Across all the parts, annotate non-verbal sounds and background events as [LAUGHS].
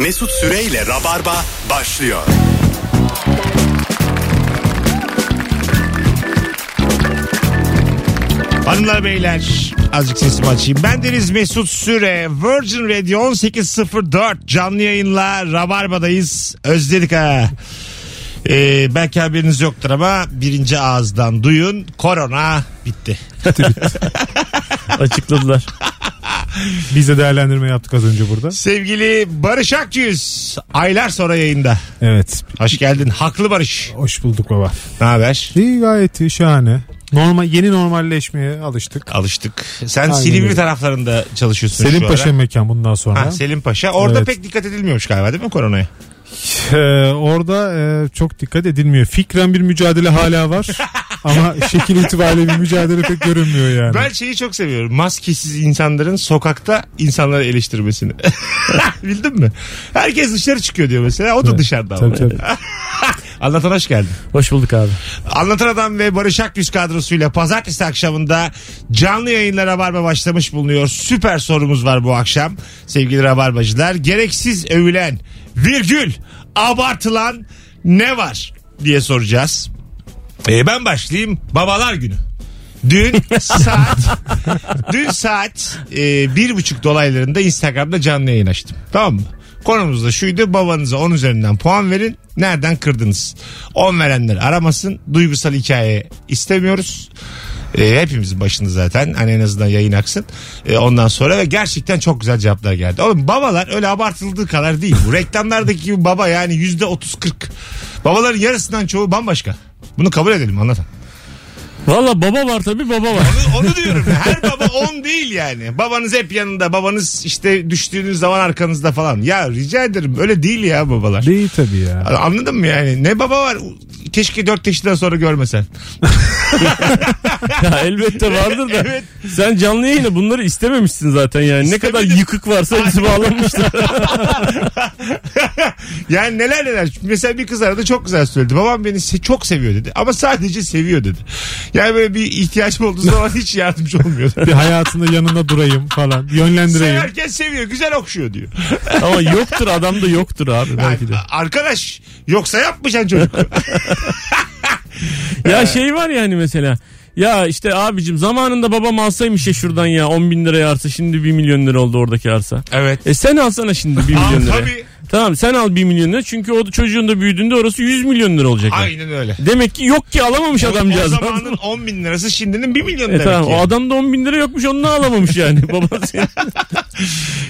Mesut Süreyle Rabarba başlıyor. Hanımlar beyler azıcık sesimi açayım. Ben Deniz Mesut Süre Virgin Radio 18.04 canlı yayınla Rabarba'dayız. Özledik ha. Ee, belki haberiniz yoktur ama birinci ağızdan duyun. Korona bitti. [LAUGHS] Açıkladılar. [LAUGHS] Biz de değerlendirme yaptık az önce burada. Sevgili Barış Akçyüz aylar sonra yayında. Evet. Hoş geldin. Haklı Barış. Hoş bulduk baba. Ne haber? İyi gayet iyi şahane. Normal yeni normalleşmeye alıştık. Alıştık. Sen Aynen Silivri öyle. taraflarında çalışıyorsun Selim şu Paşa ara. mekan bundan sonra. Ha, Selim Paşa. Orada Evet. pek dikkat edilmiyormuş galiba değil mi koronaya? Ee, orada e, çok dikkat edilmiyor. Fikren bir mücadele hala var. [LAUGHS] Ama şekil itibariyle bir mücadele pek görünmüyor yani. Ben şeyi çok seviyorum. Maskesiz insanların sokakta insanları eleştirmesini. [LAUGHS] Bildin mi? Herkes dışarı çıkıyor diyor mesela. O da dışarıda ama. Tabii, tabii. [LAUGHS] Anlatan hoş geldin. Hoş bulduk abi. Anlatan Adam ve Barış Akgüz kadrosuyla pazartesi akşamında canlı yayınlara Rabarba başlamış bulunuyor. Süper sorumuz var bu akşam sevgili Rabarbacılar. Gereksiz övülen, virgül, abartılan ne var diye soracağız. Ee, ben başlayayım. Babalar günü. Dün [LAUGHS] saat dün saat e, bir buçuk dolaylarında Instagram'da canlı yayın açtım. Tamam mı? Konumuz da şuydu babanıza 10 üzerinden puan verin. Nereden kırdınız? 10 verenler aramasın. Duygusal hikaye istemiyoruz. E, hepimizin başında zaten hani en azından yayın aksın. E, ondan sonra ve gerçekten çok güzel cevaplar geldi. Oğlum babalar öyle abartıldığı kadar değil. Bu reklamlardaki gibi baba yani yüzde 30-40. Babaların yarısından çoğu bambaşka. Bunu kabul edelim anlatan. Valla baba var tabii baba var. Onu, onu diyorum. Her baba on değil yani. Babanız hep yanında. Babanız işte düştüğünüz zaman arkanızda falan. Ya rica ederim öyle değil ya babalar. Değil tabii ya. Anladın mı yani? Ne baba var? Keşke dört yaşından sonra görmesen. [LAUGHS] ya elbette vardır da. Evet. Sen canlı yayını bunları istememişsin zaten yani. Ne kadar İstemedim. yıkık varsa hepsi bağlanmışlar. [LAUGHS] yani neler neler. Mesela bir kız aradı çok güzel söyledi. Babam beni çok seviyor dedi. Ama sadece seviyor dedi. Yani böyle bir ihtiyacım olduğu zaman hiç yardımcı olmuyor. Bir hayatında yanında durayım falan. Yönlendireyim. Severken seviyor. Güzel okşuyor diyor. Ama yoktur adamda yoktur abi belki de. Arkadaş yoksa yapmayacaksın çocuk. Ya şey var yani mesela. Ya işte abicim zamanında babam alsaymış ya şuradan ya 10 bin liraya arsa şimdi 1 milyon lira oldu oradaki arsa. evet. E sen alsana şimdi 1 Al, milyon lira. tabii. Tamam sen al 1 milyon lira çünkü o da çocuğun da büyüdüğünde orası 100 milyon lira olacak. Aynen öyle. Demek ki yok ki alamamış O adamcağız. zamanın [LAUGHS] 10 bin lirası şimdinin 1 milyon E demek tamam ki. o adamda 10 bin lira yokmuş onu da alamamış yani. [LAUGHS] Babası.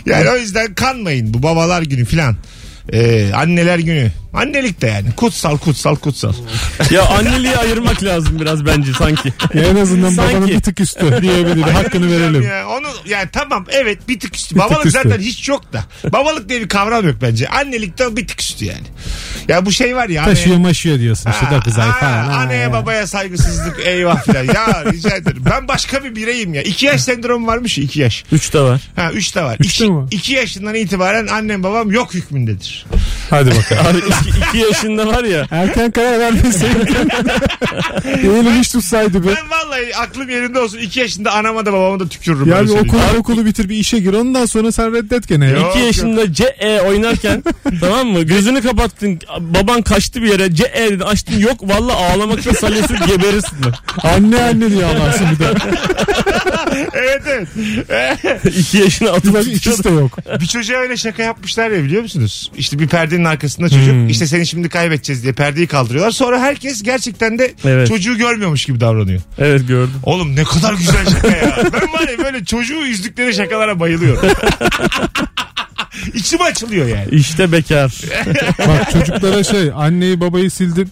Yani o yüzden kanmayın bu babalar günü filan. Ee, anneler günü. Annelik de yani. Kutsal kutsal kutsal. [LAUGHS] ya anneliği ayırmak lazım biraz bence sanki. Ya [LAUGHS] en azından Sanki. babanın bir tık üstü diyebilirim. Hakkını verelim. Ya. Onu yani tamam evet bir tık üstü. Bir tık Babalık üstü. zaten hiç yok da. Babalık diye bir kavram yok bence. Annelikten bir tık üstü yani. Ya bu şey var ya. Taşıyor maşıyor diyorsun işte 9 ay falan. Ha, Anneye ya. babaya saygısızlık [LAUGHS] eyvah filan. Ya rica ederim. Ben başka bir bireyim ya. 2 yaş sendromu varmış ya 2 yaş. 3 de var. Ha 3 de var. Üçte 2 mi? iki yaşından itibaren annem babam yok hükmündedir. Hadi bakalım. Abi 2 yaşında var ya. Erken karar vermeseydin. Eğilim hiç tutsaydı be. Ben vallahi aklım yerinde olsun. 2 yaşında anama da babama da tükürürüm. Ya öyle bir söyleyeyim. okulu, okulu bitir bir işe gir ondan sonra sen reddet gene ya. Yok. 2 yaşında CE oynarken [LAUGHS] tamam mı? Gözünü kapattın. Baban kaçtı bir yere. CE dedin açtın. Yok valla ağlamakta salyası geberirsin. Anne anne diye ağlarsın bir de. [LAUGHS] evet evet. 2 yaşına atıp ikisi de yok. bir çocuğa öyle şaka yapmışlar ya biliyor musunuz? İşte bir perdenin arkasında çocuk Hmm. işte seni şimdi kaybedeceğiz diye perdeyi kaldırıyorlar. Sonra herkes gerçekten de Evet. çocuğu görmüyormuş gibi davranıyor. Evet gördüm. Oğlum ne kadar güzel şaka ya. [LAUGHS] Ben var ya böyle çocuğu üzdükleri şakalara bayılıyorum. [LAUGHS] İçim açılıyor yani. İşte bekar. Bak çocuklara şey anneyi babayı sildin.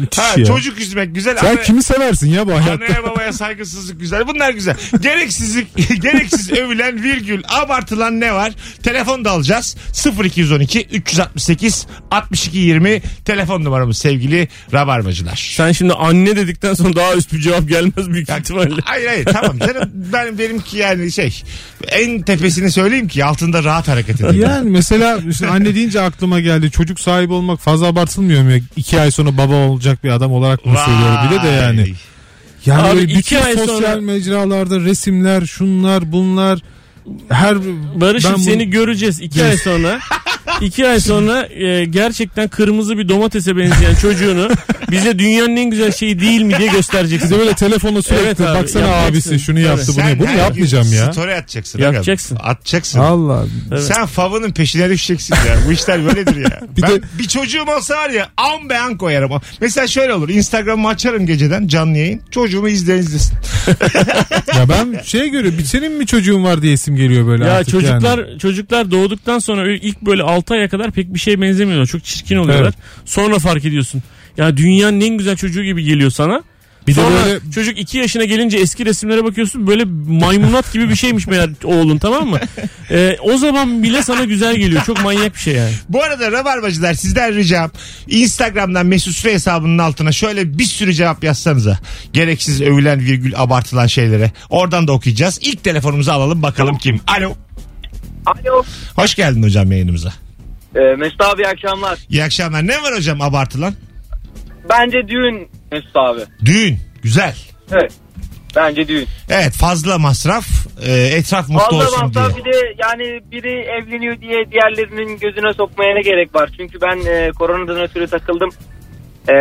Müthiş Ha, ya. çocuk üzmek güzel. Sen Anne- kimi seversin ya bu hayatta? Anneye babaya saygısızlık güzel. Bunlar güzel. Gereksizlik, [LAUGHS] gereksiz övülen virgül abartılan ne var? Telefon da alacağız. 0212 368 62 20 telefon numaramız sevgili rabarbacılar. Sen şimdi anne dedikten sonra daha üst bir cevap gelmez büyük ihtimalle. Hayır hayır tamam canım ben benimki yani şey en tepesini söyleyeyim ki altında rahat hareket edeyim. Yani mesela işte anne deyince aklıma geldi. Çocuk sahibi olmak fazla abartılmıyor mu? ya? İki ay sonra baba olacak bir adam olarak mı söylüyorum? Bir de yani. Yani Abi böyle bütün ay sosyal sonra- mecralarda resimler, şunlar, bunlar. Her Barış'ım Ben bunu- seni göreceğiz iki ay sonra. iki ay sonra e, gerçekten kırmızı bir domatese benzeyen çocuğunu bize dünyanın en güzel şeyi değil mi diye göstereceksin. Bize böyle telefonla sürekli Evet abi, baksana yapacaksın. abisi şunu Tabii. yaptı bunu. Sen Bunu yapmayacağım ya. Story atacaksın. Yapacaksın. aga. Atacaksın. Allah. Evet. Sen favının peşine düşeceksin ya. Bu işler böyledir ya. [LAUGHS] Bir ben de- bir çocuğum olsa var ya an be an koyarım. Mesela şöyle olur. Instagram'ı açarım geceden canlı yayın. Çocuğumu izleyen izlesin. [LAUGHS] Ya ben şey görüyorum. Bir senin mi çocuğun var diye isim geliyor böyle Ya artık çocuklar yani. çocuklar doğduktan sonra ilk böyle 6 aya kadar pek bir şeye benzemiyorlar. Çok çirkin oluyorlar. Evet. Sonra fark ediyorsun. Ya dünyanın en güzel çocuğu gibi geliyor sana. Bir de Sonra böyle çocuk 2 yaşına gelince eski resimlere bakıyorsun böyle maymunat gibi bir şeymiş meğer oğlun tamam mı? [LAUGHS] Ee, o zaman bile sana güzel geliyor. Çok manyak bir şey yani. Bu arada Rabarbacılar sizden ricam Instagram'dan Mesut Süre hesabının altına şöyle bir sürü cevap yazsanıza. Gereksiz övülen virgül abartılan şeylere. Oradan da okuyacağız. İlk telefonumuzu alalım bakalım kim? Alo. Alo. Hoş geldin hocam yayınımıza. Ee, Mesut abi iyi akşamlar. İyi akşamlar. Ne var hocam abartılan? Bence düğün Mesut abi. Düğün. Güzel. Evet. Bence düğün. Evet fazla masraf e, etraf mutlu Fazla olsun diye. masraf bir de yani biri evleniyor diye diğerlerinin gözüne sokmaya ne gerek var? Çünkü ben e, koronadan ötürü takıldım. E,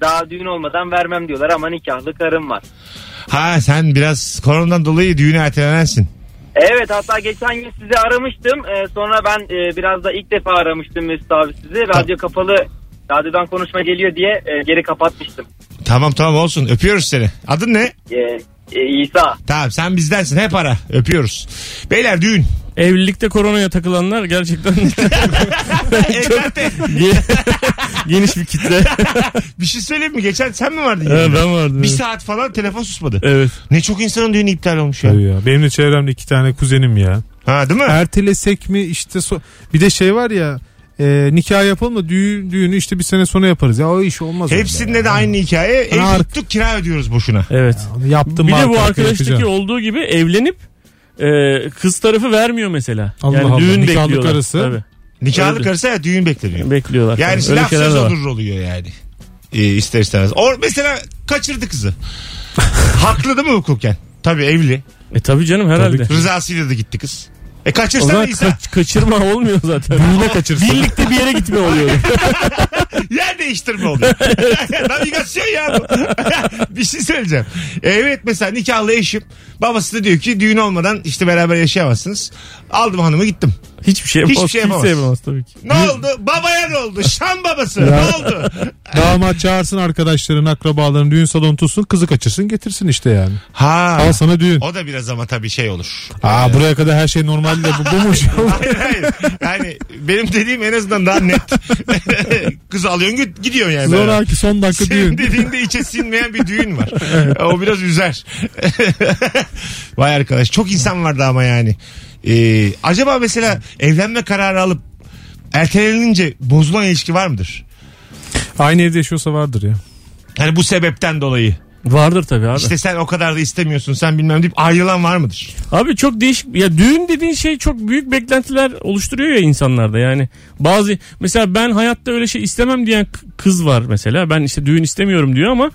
daha düğün olmadan vermem diyorlar ama nikahlı karım var. Ha sen biraz koronadan dolayı düğüne ertelenensin. Evet hatta geçen gün sizi aramıştım. E, sonra ben e, biraz da ilk defa aramıştım Mesut abi sizi. Radyo kapalı radyodan konuşma geliyor diye e, geri kapatmıştım. Tamam tamam olsun öpüyoruz seni. Adın ne? E, e, İsa. Tamam sen bizdensin hep ara öpüyoruz. Beyler düğün. Evlilikte koronaya takılanlar gerçekten [LAUGHS] [LAUGHS] Evlerde [LAUGHS] geniş bir kitle. bir şey söyleyeyim mi? Geçen sen mi vardın? Evet, ben vardım. Bir evet. saat falan telefon susmadı. Evet. Ne çok insanın düğünü iptal olmuş ya. Tabii ya. Benim de çevremde iki tane kuzenim ya. Ha değil mi? Ertelesek mi işte so- bir de şey var ya e, nikah yapalım da düğün, düğünü işte bir sene sonra yaparız. Ya o iş olmaz. Hepsinde de aynı hikaye. Ev Ark- tuttuk kira ödüyoruz boşuna. Evet. Onu Yaptım Bir de bu arkadaştaki olduğu gibi evlenip e, kız tarafı vermiyor mesela. Allah yani Allah, düğün nikahlı bekliyorlar. karısı. Tabii. Nikahlı Öyle. karısı ya düğün bekleniyor. Bekliyorlar. Yani tabii. Öyle laf şeyler söz de var. olur oluyor yani. Ee, ister istemez. Or mesela kaçırdı kızı. [LAUGHS] Haklı değil mi hukuken? Tabii evli. E tabii canım herhalde. Rızasıyla da gitti kız. E O kaçırsana zaman İsa. kaç- kaçırma olmuyor zaten. Düğüne kaçırsın. Birlikte bir yere gitme oluyor. [LAUGHS] [LAUGHS] Yer değiştirme oluyor. [LAUGHS] Navigasyon ya bu. [LAUGHS] bir şey söyleyeceğim. Evet mesela nikahlı eşim. Babası da diyor ki düğün olmadan işte beraber yaşayamazsınız. Aldım hanımı gittim. Hiçbir şey Hiçbir yapamaz. şey Kimse yapamaz. tabii ki. Ne oldu? Babaya ne oldu? [LAUGHS] Şam babası. ne oldu? Damat çağırsın arkadaşların, akrabaların düğün salonu tutsun, kızı kaçırsın, getirsin işte yani. Ha. Al sana düğün. O da biraz ama tabii şey olur. Aa buraya kadar her şey normalde bu bumuş. hayır hayır. Yani benim dediğim en azından daha net. Kızı alıyorsun gid- gidiyorsun yani. Zoraki son dakika Senin düğün. dediğinde içe sinmeyen bir düğün var. [LAUGHS] o biraz üzer. [LAUGHS] Vay arkadaş çok insan vardı ama yani. Ee, acaba mesela evlenme kararı alıp ertelenince bozulan ilişki var mıdır? Aynı evde yaşıyorsa vardır ya. Hani bu sebepten dolayı. Vardır tabii abi. İşte sen o kadar da istemiyorsun sen bilmem deyip ayrılan var mıdır? Abi çok değişik ya düğün dediğin şey çok büyük beklentiler oluşturuyor ya insanlarda yani bazı mesela ben hayatta öyle şey istemem diyen kız var mesela ben işte düğün istemiyorum diyor ama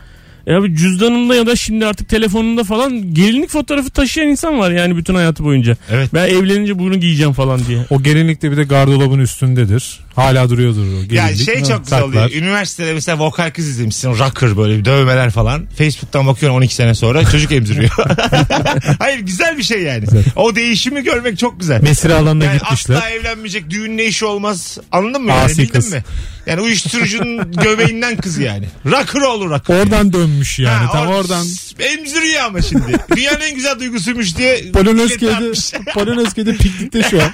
e abi cüzdanında ya da şimdi artık telefonunda falan gelinlik fotoğrafı taşıyan insan var yani bütün hayatı boyunca. Evet. Ben evlenince bunu giyeceğim falan diye. O gelinlik de bir de gardırobun üstündedir. Hala duruyordur o gelinlik. Ya şey çok güzel oluyor. Üniversitede mesela vokal kız izlemişsin. Rocker böyle bir dövmeler falan. Facebook'tan bakıyorum 12 sene sonra çocuk emziriyor. [LAUGHS] Hayır güzel bir şey yani. O değişimi görmek çok güzel. Mesire alanına Yani gitmişler. asla evlenmeyecek düğün ne işi olmaz. Anladın mı? Yani, Asi bildin kız. mi? Yani uyuşturucunun [LAUGHS] göbeğinden kız yani. Rocker oğlu rocker. Oradan dönmüş yani. Ha, Tam or- oradan. Emziriyor ama şimdi. Dünyanın en güzel duygusuymuş diye. [LAUGHS] Polonezköy'de. Polonezköy'de piknikte şu an.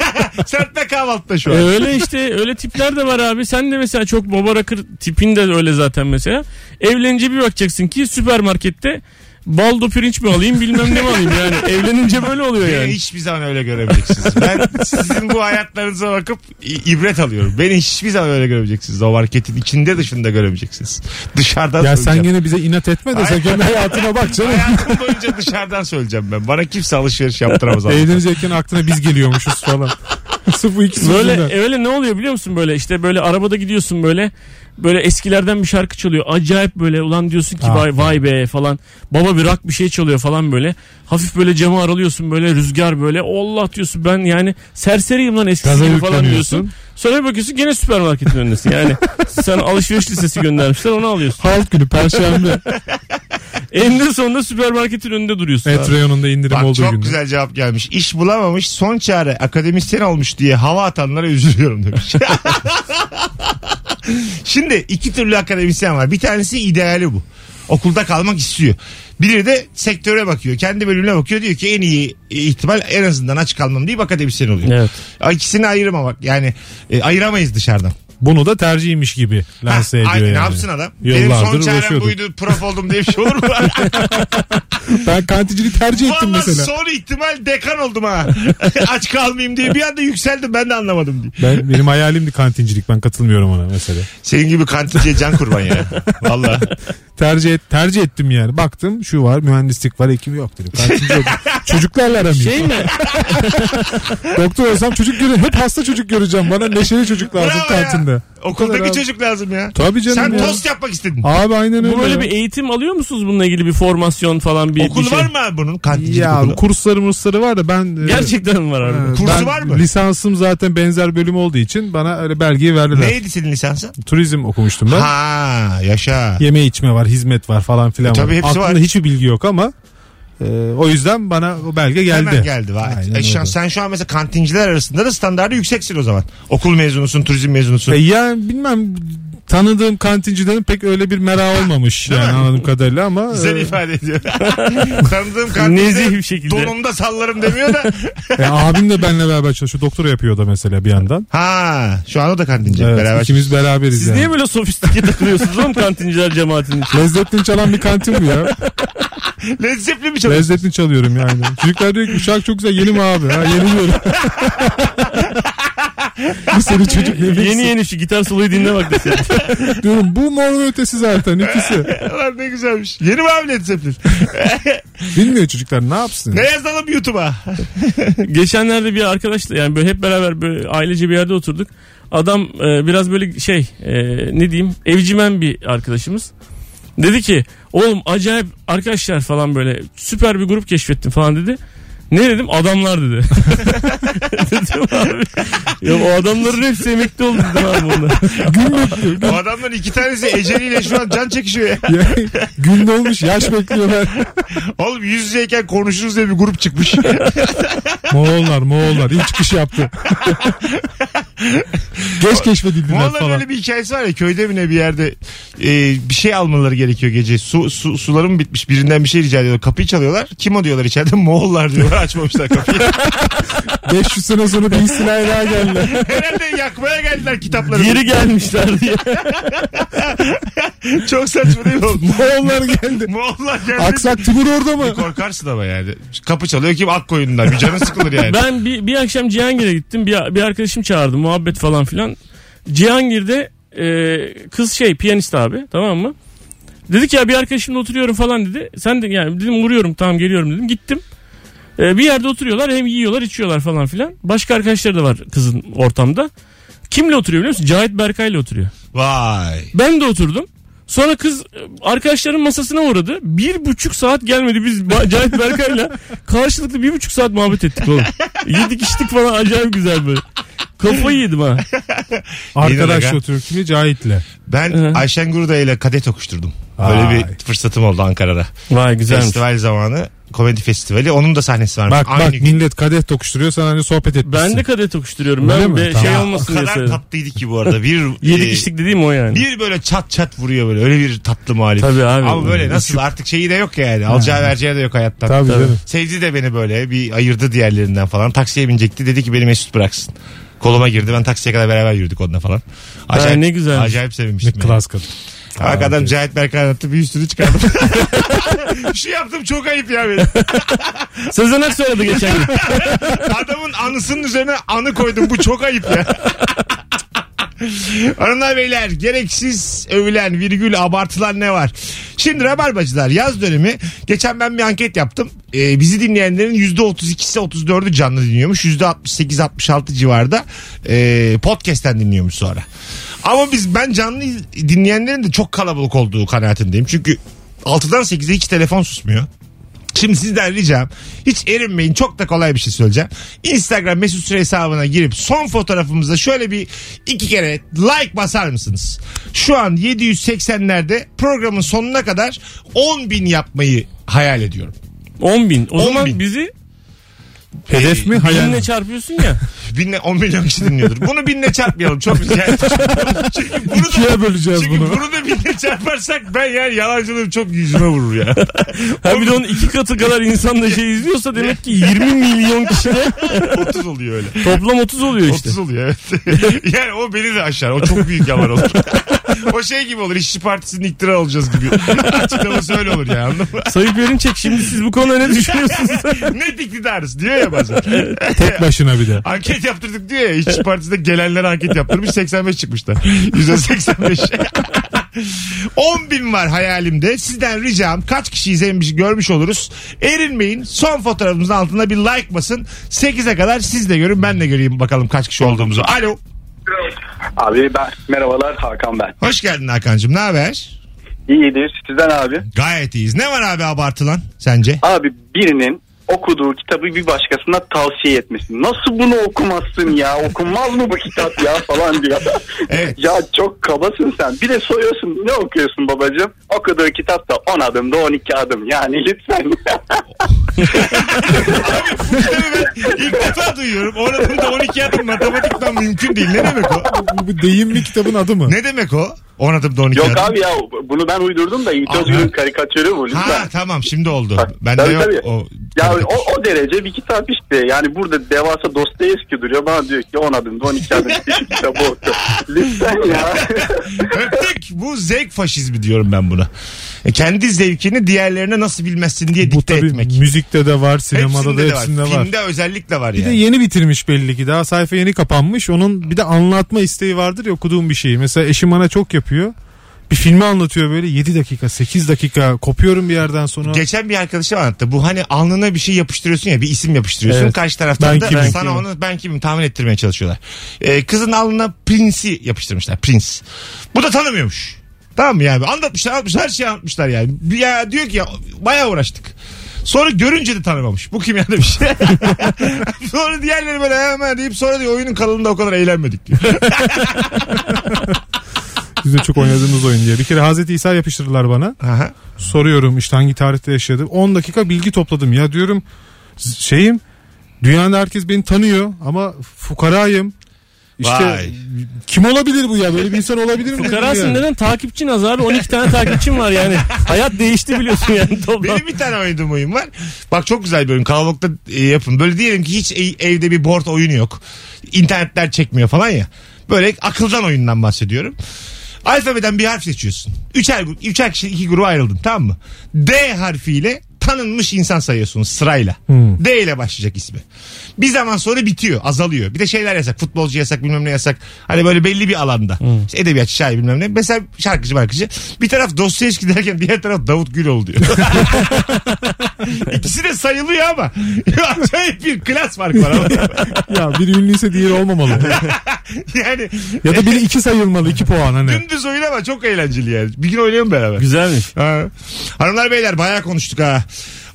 Serpme kahvaltıda şu E an. öyle işte öyle tipler de var abi. Sen de mesela çok baba rakır tipin de öyle zaten mesela. Evlenince bir bakacaksın ki süpermarkette baldo pirinç mi alayım bilmem ne mi alayım yani. Evlenince böyle oluyor Beni yani. hiçbir zaman öyle göremeyeceksiniz. Ben sizin bu hayatlarınıza bakıp i- ibret alıyorum. Beni hiçbir zaman öyle göremeyeceksiniz. O marketin içinde dışında göremeyeceksiniz. Dışarıdan Ya sen söyleyeceğim. gene bize inat etme de sen kendi hayatına bak canım. Hayatım boyunca dışarıdan söyleyeceğim ben. Bana kimse alışveriş yaptıramaz. [LAUGHS] Evlenecekken aklına biz geliyormuşuz falan. Sırf bu ikisi Böyle yüzünden. öyle ne oluyor biliyor musun böyle işte böyle arabada gidiyorsun böyle böyle eskilerden bir şarkı çalıyor. Acayip böyle ulan diyorsun ki vay, vay be falan. Baba bir rock bir şey çalıyor falan böyle. Hafif böyle camı aralıyorsun böyle rüzgar böyle. Allah diyorsun ben yani serseriyim lan eskisi Gaza gibi falan yükleniyorsun. diyorsun. Sonra bir bakıyorsun gene süpermarketin önündesin yani. [LAUGHS] Sen alışveriş listesi göndermişler onu alıyorsun. Halk günü perşembe. [LAUGHS] Eninde sonunda süpermarketin önünde duruyorsun. abi. Et reyonunda indirim Bak olduğu çok günde. güzel cevap gelmiş. İş bulamamış son çare akademisyen olmuş diye hava atanlara üzülüyorum demiş. [LAUGHS] Şimdi iki türlü akademisyen var. Bir tanesi ideali bu. Okulda kalmak istiyor. Biri de sektöre bakıyor. Kendi bölümüne bakıyor. Diyor ki en iyi ihtimal en azından aç kalmam deyip akademisyen oluyor. Evet. İkisini ayırmamak. Yani e, ayıramayız dışarıdan. Bunu da tercihmiş gibi lanse ediyor ay- yani. Ne yapsın adam? Benim son çarem buydu prof oldum diye bir şey olur mu? [LAUGHS] Ben kantincilik tercih ettim Valla mesela. son ihtimal dekan oldum ha. [LAUGHS] Aç kalmayayım diye bir anda yükseldim ben de anlamadım diye. Ben, benim hayalimdi kantincilik ben katılmıyorum ona mesela. Senin gibi kantinciye can kurban ya. Valla. [LAUGHS] Tercih et, tercih ettim yani. Baktım şu var mühendislik var hekim yok dedim. Kantinci yok. Çocuklarla aram. Şey mi? Doktor olsam çocuk göre hep hasta çocuk göreceğim. Bana neşeli çocuk lazım Bravo ya. Kantinde. Okuldaki abi. çocuk lazım ya. Tabii canım Sen ya. tost yapmak istedin. Abi aynen öyle. Bu böyle ya. bir eğitim alıyor musunuz bununla ilgili bir formasyon falan bir, Okul bir şey? var mı abi bunun? Kantincilik Ya okulu. kursları mursları var da ben e, Gerçekten var abi? e, Kursu ben var mı? Lisansım zaten benzer bölüm olduğu için bana öyle belgeyi verdiler. Neydi senin lisansın? Turizm okumuştum ben. Ha yaşa. Yeme içme var, hizmet var falan filan E, tabii var. hepsi Aklımda var. hiçbir bilgi yok ama e, o yüzden bana o belge geldi. Hemen geldi. Aynen E, şu an, öyle. sen şu an mesela kantinciler arasında da standartı yükseksin o zaman. Okul mezunusun, turizm mezunusun. E, ya bilmem tanıdığım kantincilerin pek öyle bir merak olmamış yani anladığım kadarıyla ama [LAUGHS] Güzel e, ifade ediyor. [LAUGHS] Tanıdığım Nezih bir şekilde. donumda sallarım demiyor da. e, abim de benimle beraber çalışıyor. Doktora yapıyor da mesela bir yandan. Ha şu an o da kantinci. Evet, Beraber. ikimiz beraberiz Siz yani. niye böyle sofistike takılıyorsunuz oğlum kantinciler cemaatinin içinde? Lezzetli çalan bir kantin bu ya. [LAUGHS] Led Zeppelin mi çalıyorsun? Lezzetli çalıyorum yani. Çocuklar diyor ki bu şarkı çok güzel yeni mi abi? Ha yeni diyorum. Bir seni çocuk yemek Yeni yeni şu gitar soloyu dinle bak desene. [LAUGHS] diyorum bu morun ötesi zaten ikisi. [LAUGHS] Lan ne güzelmiş. Yeni mi abi Led Zeppelin? [LAUGHS] Bilmiyor çocuklar ne yapsın? ne yazalım YouTube'a? Geçenlerde bir arkadaşla yani böyle hep beraber böyle ailece bir yerde oturduk. Adam e, biraz böyle şey e, ne diyeyim evcimen bir arkadaşımız. Dedi ki oğlum acayip arkadaşlar falan böyle süper bir grup keşfettim falan dedi. Ne dedim adamlar dedi. [LAUGHS] dedim abi. Ya o adamların hepsi emekli oldu dedim abi onlar. o adamların iki tanesi eceliyle şu an can çekişiyor ya. [LAUGHS] Ya, gün olmuş yaş bekliyorlar. Oğlum yüz yüzeyken konuşuruz diye bir grup çıkmış. Moğollar Moğollar ilk çıkış yaptı. [LAUGHS] [LAUGHS] Geç keşfedildiler falan. öyle bir hikayesi var ya köyde mi ne bir yerde e, bir şey almaları gerekiyor gece. Su, su suları mı bitmiş birinden bir şey rica ediyorlar. Kapıyı çalıyorlar. Kim o diyorlar içeride? [LAUGHS] Moğollar diyorlar. Açmamışlar kapıyı. [LAUGHS] 500 sene sonra bir istila daha geldi. Herhalde yakmaya geldiler kitapları. Geri gelmişler diye. Çok saçma değil mi? Moğollar geldi. Moğollar geldi. Aksak Timur orada mı? Korkarsın ama yani. Kapı çalıyor kim Akkoyunlular. Bir canın sıkılır yani. Ben bir, bir akşam Cihangir'e gittim. Bir, bir arkadaşım çağırdı muhabbet falan filan. Cihangir'de e, kız şey piyanist abi tamam mı? Dedi ki ya bir arkadaşımla oturuyorum falan dedi. Sen de yani dedim vuruyorum tamam geliyorum dedim. Gittim. E, bir yerde oturuyorlar hem yiyorlar içiyorlar falan filan. Başka arkadaşları da var kızın ortamda. Kimle oturuyor biliyor musun? Cahit Berkay'la oturuyor. Vay. Ben de oturdum. Sonra kız e, arkadaşların masasına uğradı. Bir buçuk saat gelmedi. Biz Cahit Berkay'la karşılıklı bir buçuk saat muhabbet ettik oğlum. Yedik içtik falan acayip güzel böyle. Kafayı yedim ha. [LAUGHS] Arkadaş oturuyor kimi Cahit'le. Ben Hı. Ayşen Gurda ile kadet okuşturdum. Böyle bir fırsatım oldu Ankara'da. Vay güzelmiş. Festival zamanı. Komedi festivali. Onun da sahnesi var. Bak Aynı bak gün. millet kadeh tokuşturuyor sen hani sohbet etmişsin. Ben de kadet okuşturuyorum. Öyle Ben mi? bir Tamam. şey o olmasın diye kadar söyledim. tatlıydı ki bu arada. Bir, [LAUGHS] Yedik e, içtik dediğim o yani. Bir böyle çat çat vuruyor böyle. Öyle bir tatlı muhalif. Tabii abi. Ama böyle nasıl artık şeyi de yok yani. Alacağı vereceği de yok hayattan. Tabii, Tabii. Sevdi de beni böyle bir ayırdı diğerlerinden falan. Taksiye binecekti. Dedi ki beni Mesut bıraksın. Koluma girdi. Ben taksiye kadar beraber yürüdük onunla falan. Acayip, ne güzelmiş. Acayip Ne sevmiştim. yani. klas kadın. Bak adam. Cahit Berkay anlattı. Bir üstünü çıkardım. [LAUGHS] Şu yaptım çok ayıp ya benim. [LAUGHS] Sezen aradı geçen gün. [LAUGHS] Adamın anısının üzerine anı koydum. Bu çok ayıp ya. [LAUGHS] Hanımlar beyler gereksiz övülen virgül abartılan ne var? Şimdi Rabarbacılar yaz dönemi geçen ben bir anket yaptım. Ee, bizi dinleyenlerin %32'si 34'ü canlı dinliyormuş. %68-66 civarda e, podcast'ten dinliyormuş sonra. Ama biz ben canlı dinleyenlerin de çok kalabalık olduğu kanaatindeyim. Çünkü 6'dan 8'e hiç telefon susmuyor. Şimdi sizden ricam hiç erinmeyin çok da kolay bir şey söyleyeceğim. Instagram mesut süre hesabına girip son fotoğrafımıza şöyle bir iki kere like basar mısınız? Şu an 780'lerde programın sonuna kadar 10 bin yapmayı hayal ediyorum. 10 bin. O 10 zaman bin. bizi Hedef mi hayal binle mi? çarpıyorsun ya. [LAUGHS] Binle, 10 milyon kişi dinliyordur. Bunu binle çarpmayalım çok güzel. Çünkü bunu da, İkiye böleceğiz çünkü bunu. bunu da binle çarparsak ben yani yalancılığım çok yüzüme vurur ya. Ha bir de onun iki katı kadar insan da şey izliyorsa demek ki 20 milyon kişi de [LAUGHS] 30 oluyor öyle. toplam 30 oluyor işte. 30 oluyor evet. [LAUGHS] yani o beni de aşar. O çok büyük yalan olur. [LAUGHS] o şey gibi olur. İşçi Partisi'nin iktidar olacağız gibi. [LAUGHS] Açıklaması öyle olur yani anladın mı? Sayıp Erinçek şimdi siz bu konuda ne [LAUGHS] düşünüyorsunuz? Net iktidarız diyor ya bazen. Tek başına bir de. Anket yaptırdık diyor ya. İşçi Partisi'nde gelenlere anket yaptırmış 85 çıkmışlar. %85. 10 bin var hayalimde. Sizden ricam kaç kişi izlemiş görmüş oluruz. Erinmeyin. Son fotoğrafımızın altına bir like basın. 8'e kadar siz de görün ben de göreyim bakalım kaç kişi olduğumuzu. Alo. Abi ben merhabalar Hakan ben. Hoş geldin Hakan'cığım. Ne haber? İyidir sizden abi. Gayet iyiyiz. Ne var abi abartılan sence? Abi birinin okuduğu kitabı bir başkasına tavsiye etmesin. Nasıl bunu okumazsın ya? Okunmaz mı bu kitap ya falan diyor. [LAUGHS] Evet. ya çok kabasın sen. Bir de soruyorsun ne okuyorsun babacığım? Okuduğu kitap da 10 adımda 12 adım. Yani lütfen. [LAUGHS] ben ilk defa duyuyorum. Oranın da 12 adım matematikten mümkün değil. Ne demek o? Bu bir deyim mi kitabın adı mı? Ne demek o? 10 adım da 12 Yok adım. abi ya bunu ben uydurdum da Aha. Özgür'ün karikatürü bu lütfen. Ha tamam şimdi oldu. Bak, Bende tabii, yok tabii. o. Ya karikatür. o, o derece bir kitap işte. Yani burada devasa Dostoyevski duruyor. Bana diyor ki 10 adımda 12 adım kitabı [LAUGHS] oku. Lütfen ya. Öptük. Bu zevk faşizmi diyorum ben buna. E, kendi zevkini diğerlerine nasıl bilmezsin diye Bu dikte tabii etmek. müzikte de var, sinemada Hepsinde da de var. hepsinde var. Filmde özellikle var Bir de yani. yeni bitirmiş belli ki. Daha sayfa yeni kapanmış. Onun bir de anlatma isteği vardır ya okuduğum bir şeyi. Mesela eşim bana çok yapıyor. Bir filmi anlatıyor böyle 7 dakika 8 dakika kopuyorum bir yerden sonra. Geçen bir arkadaşım anlattı. Bu hani alnına bir şey yapıştırıyorsun ya bir isim yapıştırıyorsun. Evet. Karşı taraftan Ben da kimim, sana kimim. onu ben kimim tahmin ettirmeye çalışıyorlar. Ee, kızın alnına Prince'i yapıştırmışlar. Prince. Bu da tanımıyormuş. Tamam yani? Anlatmışlar anlatmışlar her şeyi anlatmışlar yani. Ya diyor ki ya bayağı uğraştık. Sonra görünce de tanımamış. Bu kim ya demiş. [LAUGHS] sonra diğerleri böyle hemen deyip sonra diyor oyunun kalanında o kadar eğlenmedik diyor. [LAUGHS] Biz de çok oynadığımız oyun diye. Bir kere Hazreti İsa yapıştırdılar bana. Aha. Soruyorum işte hangi tarihte yaşadı. 10 dakika bilgi topladım. Ya diyorum şeyim dünyada herkes beni tanıyor ama fukarayım. İşte Vay. kim olabilir bu ya? Böyle bir insan olabilir mi? Fukarasın yani. neden? Takipçin az abi. 12 tane takipçin var yani. Hayat değişti biliyorsun yani toplam. Benim bir tane oynadığım oyun var. Bak çok güzel bir oyun. Kalabalıkta e, yapın. Böyle diyelim ki hiç evde bir board oyunu yok. İnternetler çekmiyor falan ya. Böyle akıldan oyundan bahsediyorum. Alfabeden bir harf seçiyorsun. Üçer, üçer kişi iki gruba ayrıldın tamam mı? D harfiyle tanınmış insan sayıyorsunuz sırayla. D ile başlayacak ismi. Bir zaman sonra bitiyor, azalıyor. Bir de şeyler yasak. Futbolcu yasak, bilmem ne yasak. Hani böyle belli bir alanda. İşte edebiyat, şair bilmem ne. Mesela şarkıcı markıcı. Bir taraf Dostoyevski derken diğer taraf Davut Güloğlu diyor. [LAUGHS] İkisi de sayılıyor ama. [LAUGHS] Acayip bir klas farkı var ama. [LAUGHS] Ya biri ünlüyse diğeri olmamalı. yani ya da biri iki sayılmalı iki puan hani. dümdüz oyun ama çok eğlenceli yani. Bir gün oynayalım beraber. Güzelmiş. Ha. Hanımlar beyler bayağı konuştuk ha.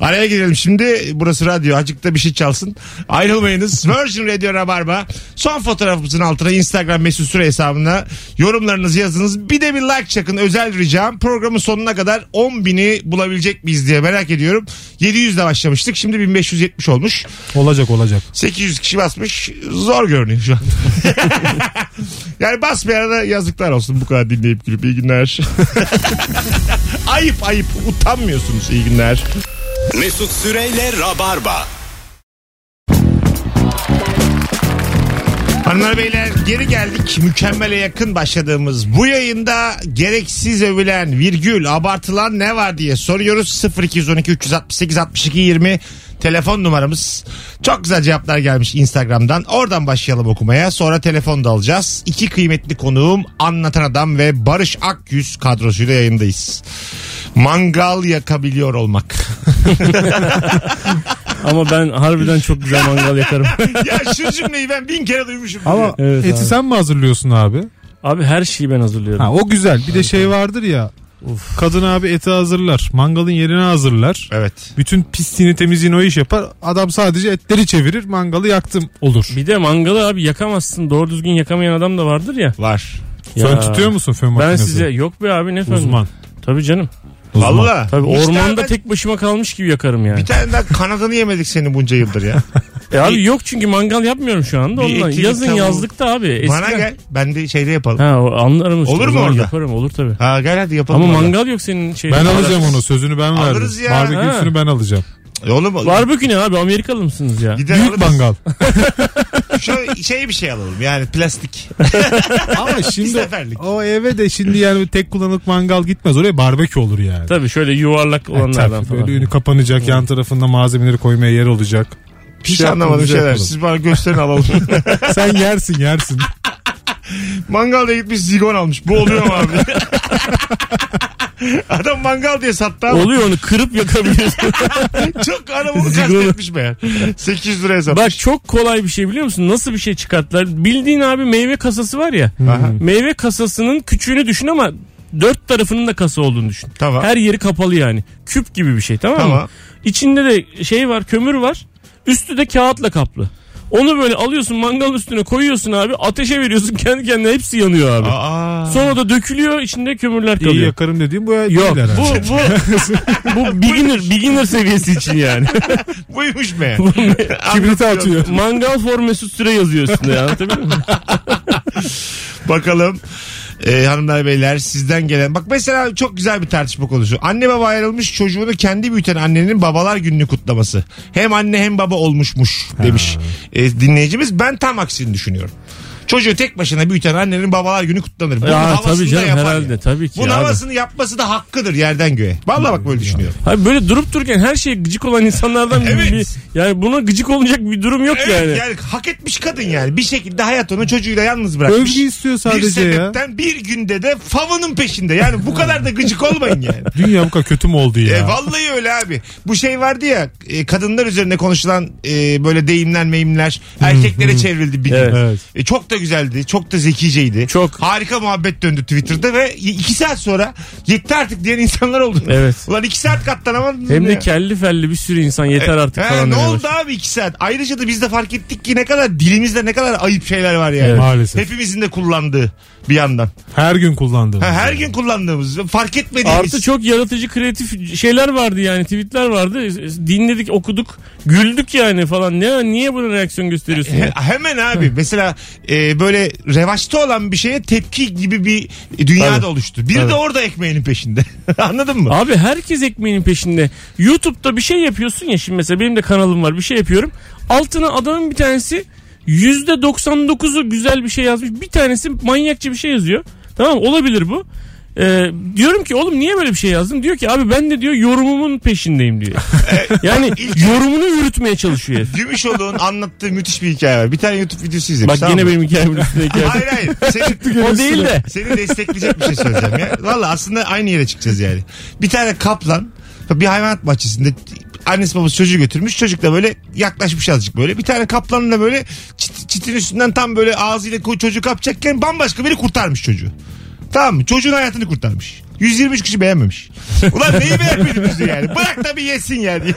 Araya girelim şimdi. Burası radyo. Azıcık bir şey çalsın. Ayrılmayınız. [LAUGHS] Virgin Radio Rabarba. Son fotoğrafımızın altına Instagram mesut süre hesabına yorumlarınızı yazınız. Bir de bir like çakın. Özel ricam. Programın sonuna kadar 10 bini bulabilecek miyiz diye merak ediyorum. 700 ile başlamıştık. Şimdi 1570 olmuş. Olacak olacak. 800 kişi basmış. Zor görünüyor şu an. [LAUGHS] yani basmayana da yazıklar olsun bu kadar dinleyip gülüp iyi günler. [LAUGHS] ayıp ayıp utanmıyorsunuz iyi günler. Mesut Süreyle Rabarba. Hanımlar beyler geri geldik. Mükemmele yakın başladığımız bu yayında gereksiz övülen virgül abartılan ne var diye soruyoruz. 0212 368 62 20 telefon numaramız. Çok güzel cevaplar gelmiş Instagram'dan. Oradan başlayalım okumaya. Sonra telefon da alacağız. İki kıymetli konuğum Anlatan Adam ve Barış Akyüz kadrosuyla yayındayız. Mangal yakabiliyor olmak. [LAUGHS] Ama ben harbiden çok güzel mangal yakarım. [LAUGHS] ya şu cümleyi ben bin kere duymuşum. Ama Evet eti abi. sen mi hazırlıyorsun abi? Abi her şeyi ben hazırlıyorum. Ha o güzel. Bir de şey vardır ya. Kadın abi eti hazırlar. Mangalın yerine hazırlar. Evet. Bütün pisliğini temizliğini o iş yapar. Adam sadece etleri çevirir. Mangalı yaktım olur. Bir de mangalı abi yakamazsın. Doğru düzgün yakamayan adam da vardır ya. Var. Ya. Fön tutuyor musun fön Ben makinesi? size yok be abi ne fön. Uzman. Tabii canım. Uzman. Valla. Tabii Hiç ormanda daha ben- tek başıma kalmış gibi yakarım yani. Bir tane daha kanadını yemedik seni bunca yıldır ya. E abi yok çünkü mangal yapmıyorum şu anda. Bir Ondan. etli, bir Yazın tavuğu. yazlıkta abi. Eskiden... Bana gel. Ben de şeyde yapalım. Ha o anlarım işte. Olur O mu zaman orada? Yaparım olur tabii. Ha gel hadi yapalım. Ama orada. mangal yok senin şeyde. Ben alacağım onu. Sözünü ben verdim. Alırız ya. Barbeküsünü ben alacağım. E Oğlum Barbekü ne abi Amerikalı mısınız ya? gider Büyük alırız. mangal. [LAUGHS] Şöyle şey bir şey alalım yani plastik. [LAUGHS] Ama şimdi seferlik. o eve de şimdi yani tek kullanımlık mangal gitmez. Oraya barbekü olur yani. Tabii şöyle yuvarlak Ha, olanlardan tabii. falan. Böyle önü kapanacak. Yan tarafında malzemeleri koymaya yer olacak. Hiç şey anlamadım şeyler. yapalım. Siz bana gösterin alalım. [LAUGHS] Sen yersin yersin. Mangalda gitmiş zigon almış. Bu oluyor mu abi? [LAUGHS] Adam mangal diye sattı ama Oluyor onu kırıp yakabiliyorsun. [LAUGHS] çok adam onu Zigonu. kastetmiş be. 800 liraya satmış. Bak çok kolay bir şey biliyor musun? Nasıl bir şey çıkarttılar? Bildiğin abi meyve kasası var ya. Aha. Meyve kasasının küçüğünü düşün ama dört tarafının da kasa olduğunu düşün. Tamam. Her yeri kapalı yani. Küp gibi bir şey tamam, Tamam. mı? İçinde de şey var kömür var. Üstü de kağıtla kaplı. Onu böyle alıyorsun mangalın üstüne koyuyorsun abi. Ateşe veriyorsun [LAUGHS] kendi kendine hepsi yanıyor abi. Aa. Sonra da dökülüyor içinde kömürler İyi kalıyor. yakarım dediğim bu Yok değil bu bu [LAUGHS] bu beginner beginner seviyesi için yani. [LAUGHS] Buymuş be. Kibriti atıyor. Mangal for Mesut Süre yazıyor üstünde ya. Anlatabiliyor muyum? Bakalım e, hanımlar beyler sizden gelen. Bak mesela çok güzel bir tartışma konusu. Anne baba ayrılmış çocuğunu kendi büyüten annenin babalar gününü kutlaması. Hem anne hem baba olmuşmuş demiş e, dinleyicimiz. Ben tam aksini düşünüyorum. Çocuğu tek başına büyüten annenin babalar günü kutlanır. Bunun Ya havasını tabii da canım yapar herhalde ya. tabii ki Bunun abi. havasını yapması da hakkıdır yerden göğe. Vallahi bak böyle düşünüyorum. Abi böyle durup dururken her şeye gıcık olan insanlardan Evet. bir, yani buna gıcık olacak bir durum yok Evet, yani. yani. hak etmiş kadın yani. Bir şekilde hayat onu çocuğuyla yalnız bırakmış. Övgü istiyor bir sadece ya. sebepten bir günde de favının peşinde. Yani bu kadar da gıcık olmayın yani. [LAUGHS] Dünya bu kadar kötü mü oldu ya? E, vallahi öyle abi. Bu şey vardı ya e, kadınlar üzerine konuşulan e, böyle deyimler meyimler erkeklere çevrildi bir gün. Evet. Evet. E, çok da güzeldi. Çok da zekiceydi. Çok. Harika muhabbet döndü Twitter'da ve iki saat sonra yetti artık diyen insanlar oldu. Evet. Ulan iki saat katlanamadın Hem de ya. kelli felli bir sürü insan yeter artık He, falan. ne oldu abi iki saat? Ayrıca da biz de fark ettik ki ne kadar dilimizde ne kadar ayıp şeyler var yani. Evet. Maalesef. Hepimizin de kullandığı bir yandan. Her gün kullandığımız. Ha, her gün kullandığımız fark etmediğimiz. Artı çok yaratıcı kreatif şeyler vardı yani tweetler vardı. Dinledik okuduk güldük yani falan. Ne niye buna reaksiyon gösteriyorsun? [LAUGHS] He- hemen abi mesela e, böyle revaçta olan bir şeye tepki gibi bir dünya Tabii. da oluştu. Tabii. de orada ekmeğinin peşinde. [LAUGHS] Anladın mı? Abi herkes ekmeğinin peşinde. YouTube'da bir şey yapıyorsun ya şimdi mesela benim de kanalım var bir şey yapıyorum. Altına adamın bir tanesi %99'u güzel bir şey yazmış. Bir tanesi manyakça bir şey yazıyor. Tamam olabilir bu. Ee, diyorum ki oğlum niye böyle bir şey yazdın? Diyor ki abi ben de diyor yorumumun peşindeyim diyor. [LAUGHS] yani yorumunu yürütmeye çalışıyor herif. Gümüşoğlu'nun anlattığı müthiş bir hikaye var. Bir tane YouTube videosu izlemiş. Bak tamam yine mı? benim hikayemin üstüne hikaye. [LAUGHS] Hayır hayır. Seni, O değil de. Seni destekleyecek bir şey söyleyeceğim ya. Valla aslında aynı yere çıkacağız yani. Bir tane kaplan bir hayvanat bahçesinde annesi babası çocuğu götürmüş. Çocuk da böyle yaklaşmış azıcık böyle. Bir tane kaplanın da böyle çit, çitin üstünden tam böyle ağzıyla ko- çocuğu kapacakken bambaşka biri kurtarmış çocuğu. Tamam mı? Çocuğun hayatını kurtarmış. 123 kişi beğenmemiş. Ulan neyi beğenmediniz yani. Bırak da bir yesin ya diye.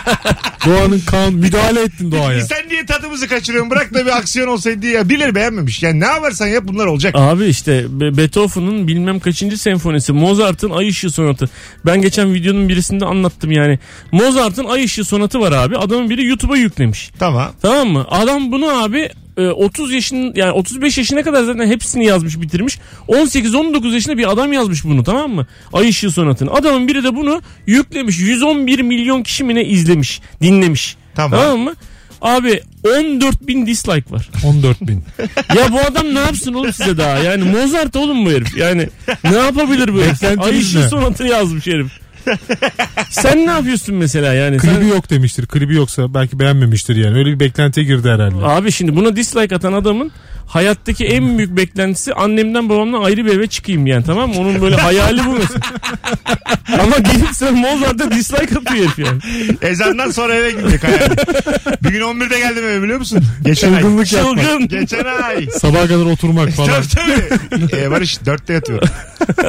[LAUGHS] Doğanın kan müdahale ettin doğaya. Sen niye tadımızı kaçırıyorsun? Bırak da bir aksiyon olsaydı. Ya. Birileri beğenmemiş. Yani ne yaparsan yap bunlar olacak. Abi işte Be- Beethoven'ın bilmem kaçıncı senfonisi Mozart'ın Ay Işığı sonatı. Ben geçen videonun birisinde anlattım yani. Mozart'ın Ay Işığı sonatı var abi. Adamın biri YouTube'a yüklemiş. Tamam. Tamam mı? Adam bunu abi e, 30 yaşın yani 35 yaşına kadar zaten hepsini yazmış bitirmiş. 18-19 yaşında bir adam yazmış bunu tamam mı? Ay Işığı sonatını. Adamın biri de bunu yüklemiş. 111 milyon kişi mi ne izlemiş, dinlemiş. Tamam. Tamam mı? Abi 14 bin dislike var. [LAUGHS] 14 bin. Ya bu adam ne yapsın oğlum size daha? Yani Mozart oğlum bu herif. Yani ne yapabilir bu herif? Ay sonatını yazmış herif. Sen ne yapıyorsun mesela yani? Sen- Klibi yok demiştir. Klibi yoksa belki beğenmemiştir yani. Öyle bir beklentiye girdi herhalde. Abi şimdi buna dislike atan adamın hayattaki en büyük beklentisi annemden babamdan ayrı bir eve çıkayım yani tamam mı? Onun böyle hayali bu mesela. [LAUGHS] Ama gelip sen Mozart'a dislike atıyor herif yani. Ezandan sonra eve gidecek hayal. Bir gün 11'de geldim eve biliyor musun? Geçen ay. Çılgınlık yapmak. Çılgın. Geçen ay. Sabaha kadar oturmak falan. tabii tabii. Ee, Barış dörtte yatıyor.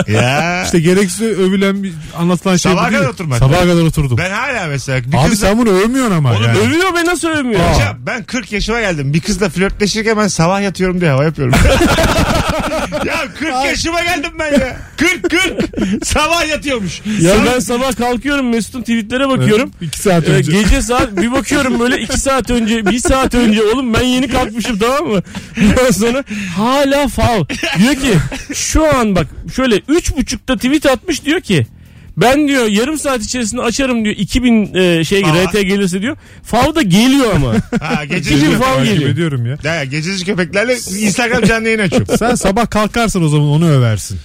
ya. İşte gereksiz övülen bir anlatılan şey bu değil. kadar oturmak. Sabaha kadar oturdum. Ben hala mesela bir Abi kızla... sen bunu övmüyorsun ama Oğlum yani. Övüyor be nasıl övmüyor? Ben 40 yaşıma geldim. Bir kızla flörtleşirken ben sabah yatıyorum diye hava yapıyorum. [LAUGHS] ya 40 yaşıma geldim ben ya. 40 40. Sabah yatıyormuş. Ya Sabah- ben sabah kalkıyorum Mesut'un tweetlere bakıyorum. İki saat Ee, önce. gece saat bir bakıyorum böyle iki saat önce bir saat önce oğlum ben yeni kalkmışım tamam mı? Ondan sonra hala fav. Diyor ki şu an bak şöyle üç buçukta tweet atmış diyor ki ben diyor yarım saat içerisinde açarım diyor 2000 e, şey Aa. RT gelirse diyor. Fav da geliyor ama. [LAUGHS] Ha, gececi, Bizim fav Takip geliyor. ediyorum ya. Ya, gececi köpeklerle Instagram canlı yayın açıyorum. Sen sabah kalkarsan o zaman onu översin.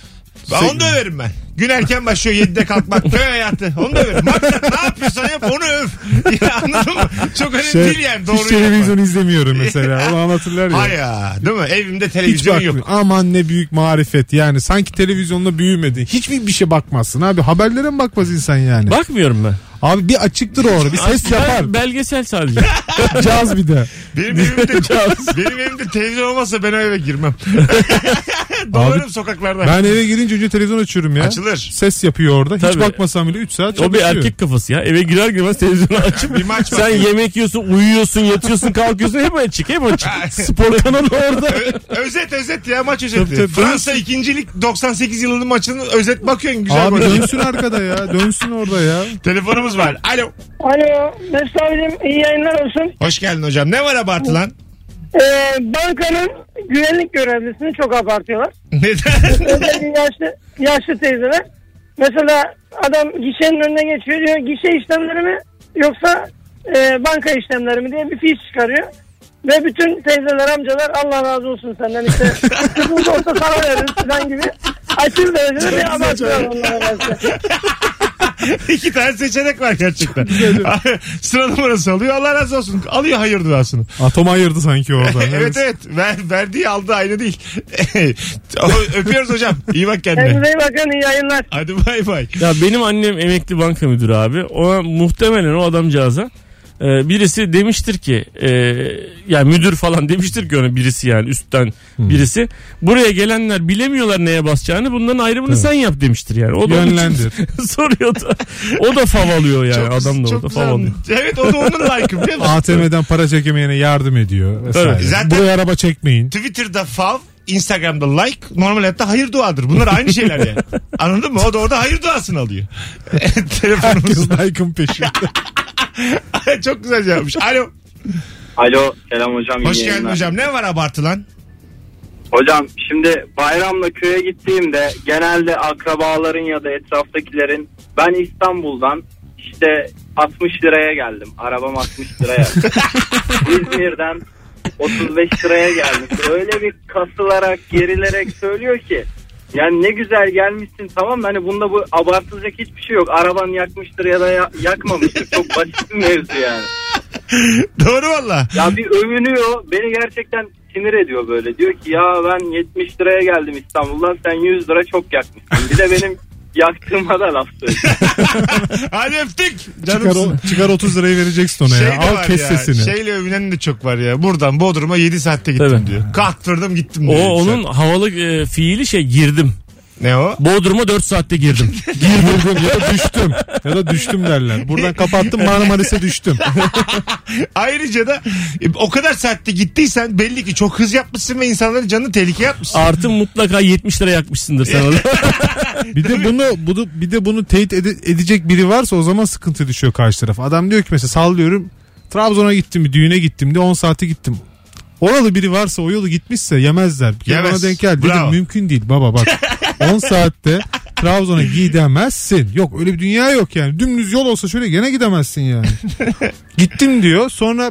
Ben onu da överim ben. Gün erken başlıyor 7'de kalkmak köy hayatı. Onu da överim. Maksat ne yapıyorsan yap onu öv. [LAUGHS] Ya, anladın mı? Çok önemli değil yani. hiç Doğru televizyon izlemiyorum mesela. [LAUGHS] Onu anlatırlar ya. Hay ya değil mi? Evimde Hiç televizyon bakmıyor. yok. Aman ne büyük marifet yani. Sanki televizyonda büyümedin. Hiçbir bir şey bakmazsın abi. Haberlere mi bakmaz insan yani? Bakmıyorum ben. Abi bir açıktır orada. Bir ses yapar. belgesel sadece. [LAUGHS] Caz bir de. Benim evimde, [LAUGHS] benim evimde televizyon olmasa ben o eve girmem. [LAUGHS] Dolarım sokaklarda. Ben eve girince önce televizyon açıyorum ya. Açılır. Ses yapıyor orada. Hiç Tabii. bakmasam bile 3 saat o çalışıyor. bir erkek kafası ya. Eve girer girmez televizyonu açıp Bir maç sen bakıyor. yemek yiyorsun, uyuyorsun, yatıyorsun, kalkıyorsun hep açık, hep açık. Spor kanalı orada. Ö- özet özet ya maç özeti. Tabii, tabii. Fransa ikincilik 98 yılının maçının özet bakıyorsun güzel Abi gol. dönsün arkada ya. Dönsün orada ya. Telefonumuz var. Alo. Alo Mesut abicim iyi yayınlar olsun. Hoş geldin hocam. Ne var abartılan? Ee, bankanın güvenlik görevlisini çok abartıyorlar. [LAUGHS] Neden? Özellikle yaşlı, yaşlı teyzeler. Mesela adam gişenin önüne geçiyor diyor gişe işlemleri mi yoksa e, banka işlemleri mi diye bir fiş çıkarıyor. Ve bütün teyzeler amcalar Allah razı olsun senden işte sıkıntı olsa sana veririz falan gibi aşırı derecede bir abartıyorlar onlara. [LAUGHS] [LAUGHS] İki tane seçenek var gerçekten. [LAUGHS] Sıra numarası alıyor. Allah razı olsun. Alıyor hayır duasını. Atom ayırdı sanki oradan. [LAUGHS] evet evet. Ver, verdiği aldığı aynı değil. Öpüyoruz hocam. İyi bak kendine. Kendinize iyi bakın iyi yayınlar. Hadi bay bay. Ya benim annem emekli banka müdürü abi. O muhtemelen o adamcağıza e, birisi demiştir ki e, yani müdür falan [LAUGHS] demiştir ki ona birisi yani üstten birisi buraya gelenler bilemiyorlar neye basacağını bunların ayrımını sen yap demiştir yani. O da Yönlendir. [LAUGHS] soruyor da o da fav alıyor yani adam da çok orada güzel fav alıyor. Evet o da onun like'ı biliyor musun? ATM'den para çekemeyene yardım ediyor. Vesaire. Evet, zaten- Buraya araba çekmeyin. Twitter'da fav, Instagram'da like, normal hayatta hayır duadır. Bunlar aynı şeyler yani. [LAUGHS] Anladın mı? O da orada hayır duasını alıyor. Telefonumuz. Like'ın peşinde. Çok güzel yapmış. Alo. Alo selam hocam. iyi Hoş geldin yayınlar. hocam. Ne var abartılan? Hocam şimdi bayramla köye gittiğimde genelde akrabaların ya da etraftakilerin ben İstanbul'dan işte 60 liraya geldim. Arabam 60 liraya. [LAUGHS] İzmir'den 35 liraya geldim. Öyle bir kasılarak gerilerek söylüyor ki yani ne güzel gelmişsin tamam mı? Hani bunda bu abartılacak hiçbir şey yok. Araban yakmıştır ya da ya- yakmamıştır. Çok basit bir mevzu yani. [LAUGHS] Doğru valla. Ya bir övünüyor. Beni gerçekten sinir ediyor böyle. Diyor ki ya ben 70 liraya geldim İstanbul'dan sen 100 lira çok yakmışsın. Bir de benim yaktığıma da laf. [LAUGHS] Hadi öptük. Çıkar, Canımsın. o, çıkar 30 lirayı vereceksin ona Şey ya. Al var kes ya, sesini. Şeyle övünen de çok var ya. Buradan Bodrum'a 7 saatte gittim Tabii. diyor. Kalktırdım gittim O diyor. onun havalı e, fiili şey girdim. Ne o? Bodrum'a 4 saatte girdim. [LAUGHS] Girdim ya da düştüm. Ya da düştüm derler. Buradan kapattım Marmaris'e düştüm. [LAUGHS] Ayrıca da e, o kadar saatte gittiysen belli ki çok hız yapmışsın ve insanların canını tehlikeye atmışsın. Artı mutlaka 70 lira yakmışsındır sen orada. [LAUGHS] Bir de bunu, bunu bir de bunu teyit ede- edecek biri varsa o zaman sıkıntı düşüyor karşı taraf. Adam diyor ki mesela sallıyorum Trabzon'a gittim bir düğüne gittim de 10 saate gittim. Oralı biri varsa o yolu gitmişse yemezler. Bir kere Yemez. bana denk geldi. Dedim, Bravo. mümkün değil baba bak. 10 saatte Trabzon'a gidemezsin. Yok öyle bir dünya yok yani. Dümdüz yol olsa şöyle gene gidemezsin yani. [LAUGHS] Gittim diyor. Sonra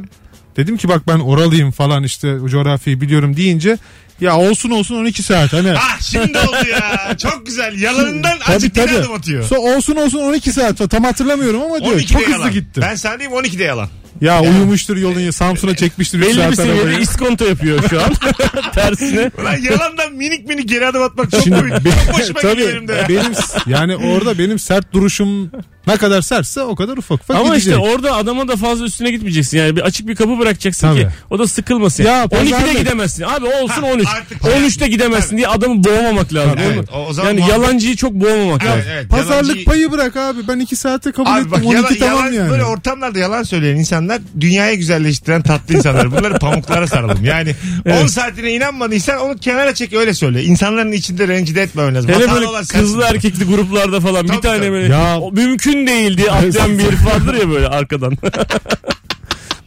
Dedim ki bak ben oralıyım falan işte o coğrafyayı biliyorum deyince ya olsun olsun 12 saat hani. [LAUGHS] Ah şimdi oldu ya. Çok güzel. Yalanından azıcık bir adım atıyor. So, olsun olsun 12 saat tam hatırlamıyorum ama diyor 12'de çok hızlı yalan. gitti. Ben sana diyeyim 12'de yalan. Ya uyumuştur yolun Samsun'a çekmiştir 3 Belli bir seviyede iskonto yapıyor şu an. [LAUGHS] Tersine. Ulan yalandan minik minik geri adım atmak çok Şimdi komik. be- Çok hoşuma gidiyor tabii benim yani orada benim sert duruşum ne kadar sertse o kadar ufak ufak Ama gidecek. işte orada adama da fazla üstüne gitmeyeceksin. Yani bir açık bir kapı bırakacaksın Tabii. ki o da sıkılmasın. Ya 12'de pazarlık- gidemezsin. Abi olsun Ha, 13. artık- 13'te gidemezsin diye adamı boğmamak lazım. Evet, o- zaman yani muhabbet- yalancıyı çok boğmamak lazım. Evet, evet. Pazarlık Yalancı- payı bırak abi. Ben 2 saate kabul Abi ettim. bak 12 yalan, tamam yalan, yani. böyle ortamlarda yalan söyleyen insanlar dünyaya güzelleştiren tatlı insanlar. Bunları pamuklara saralım. Yani [LAUGHS] 10 saatine inanmadıysan onu kenara çek öyle söyle. İnsanların içinde rencide etmemen lazım. Hele böyle kızlı erkekli gruplarda falan Tabii, bir tane tabii. böyle Ya- o mümkün değil diye atlayan bir herif vardır ya böyle arkadan.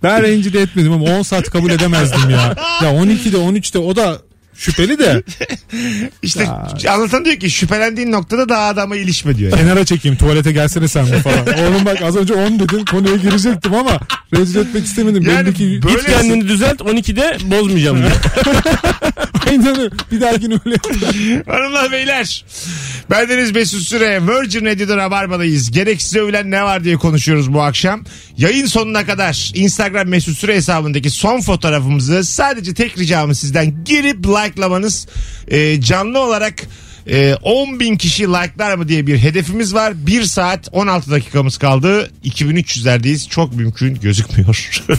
Ben rencide etmedim ama 10 saat kabul edemezdim ya. Ya 12'de 13'te o da şüpheli de [LAUGHS] İşte anlatan diyor ki şüphelendiğin noktada daha adama ilişme diyor. Yani. kenara çekeyim tuvalete gelsene sen de falan. [LAUGHS] Oğlum bak az önce 10 dedin konuya girecektim ama rencide etmek istemedim. Yani Belli ki böyle- Git kendini düzelt 12'de bozmayacağım diye. [LAUGHS] aynen öyle. Bir dahakine öyle yapayım. Hanımlar beyler. Bendeniz Mesut Süre. Virgin Radio'da Rabarba'dayız. Gereksiz övülen ne var diye konuşuyoruz bu akşam. Yayın sonuna kadar Instagram Mesut Süre hesabındaki son fotoğrafımızı sadece tek ricamız sizden girip likelamanız. Ee, canlı olarak e, 10 bin kişi like'lar mı diye bir hedefimiz var. 1 saat 16 dakikamız kaldı. 2300'lerdeyiz. Çok mümkün gözükmüyor. [LAUGHS]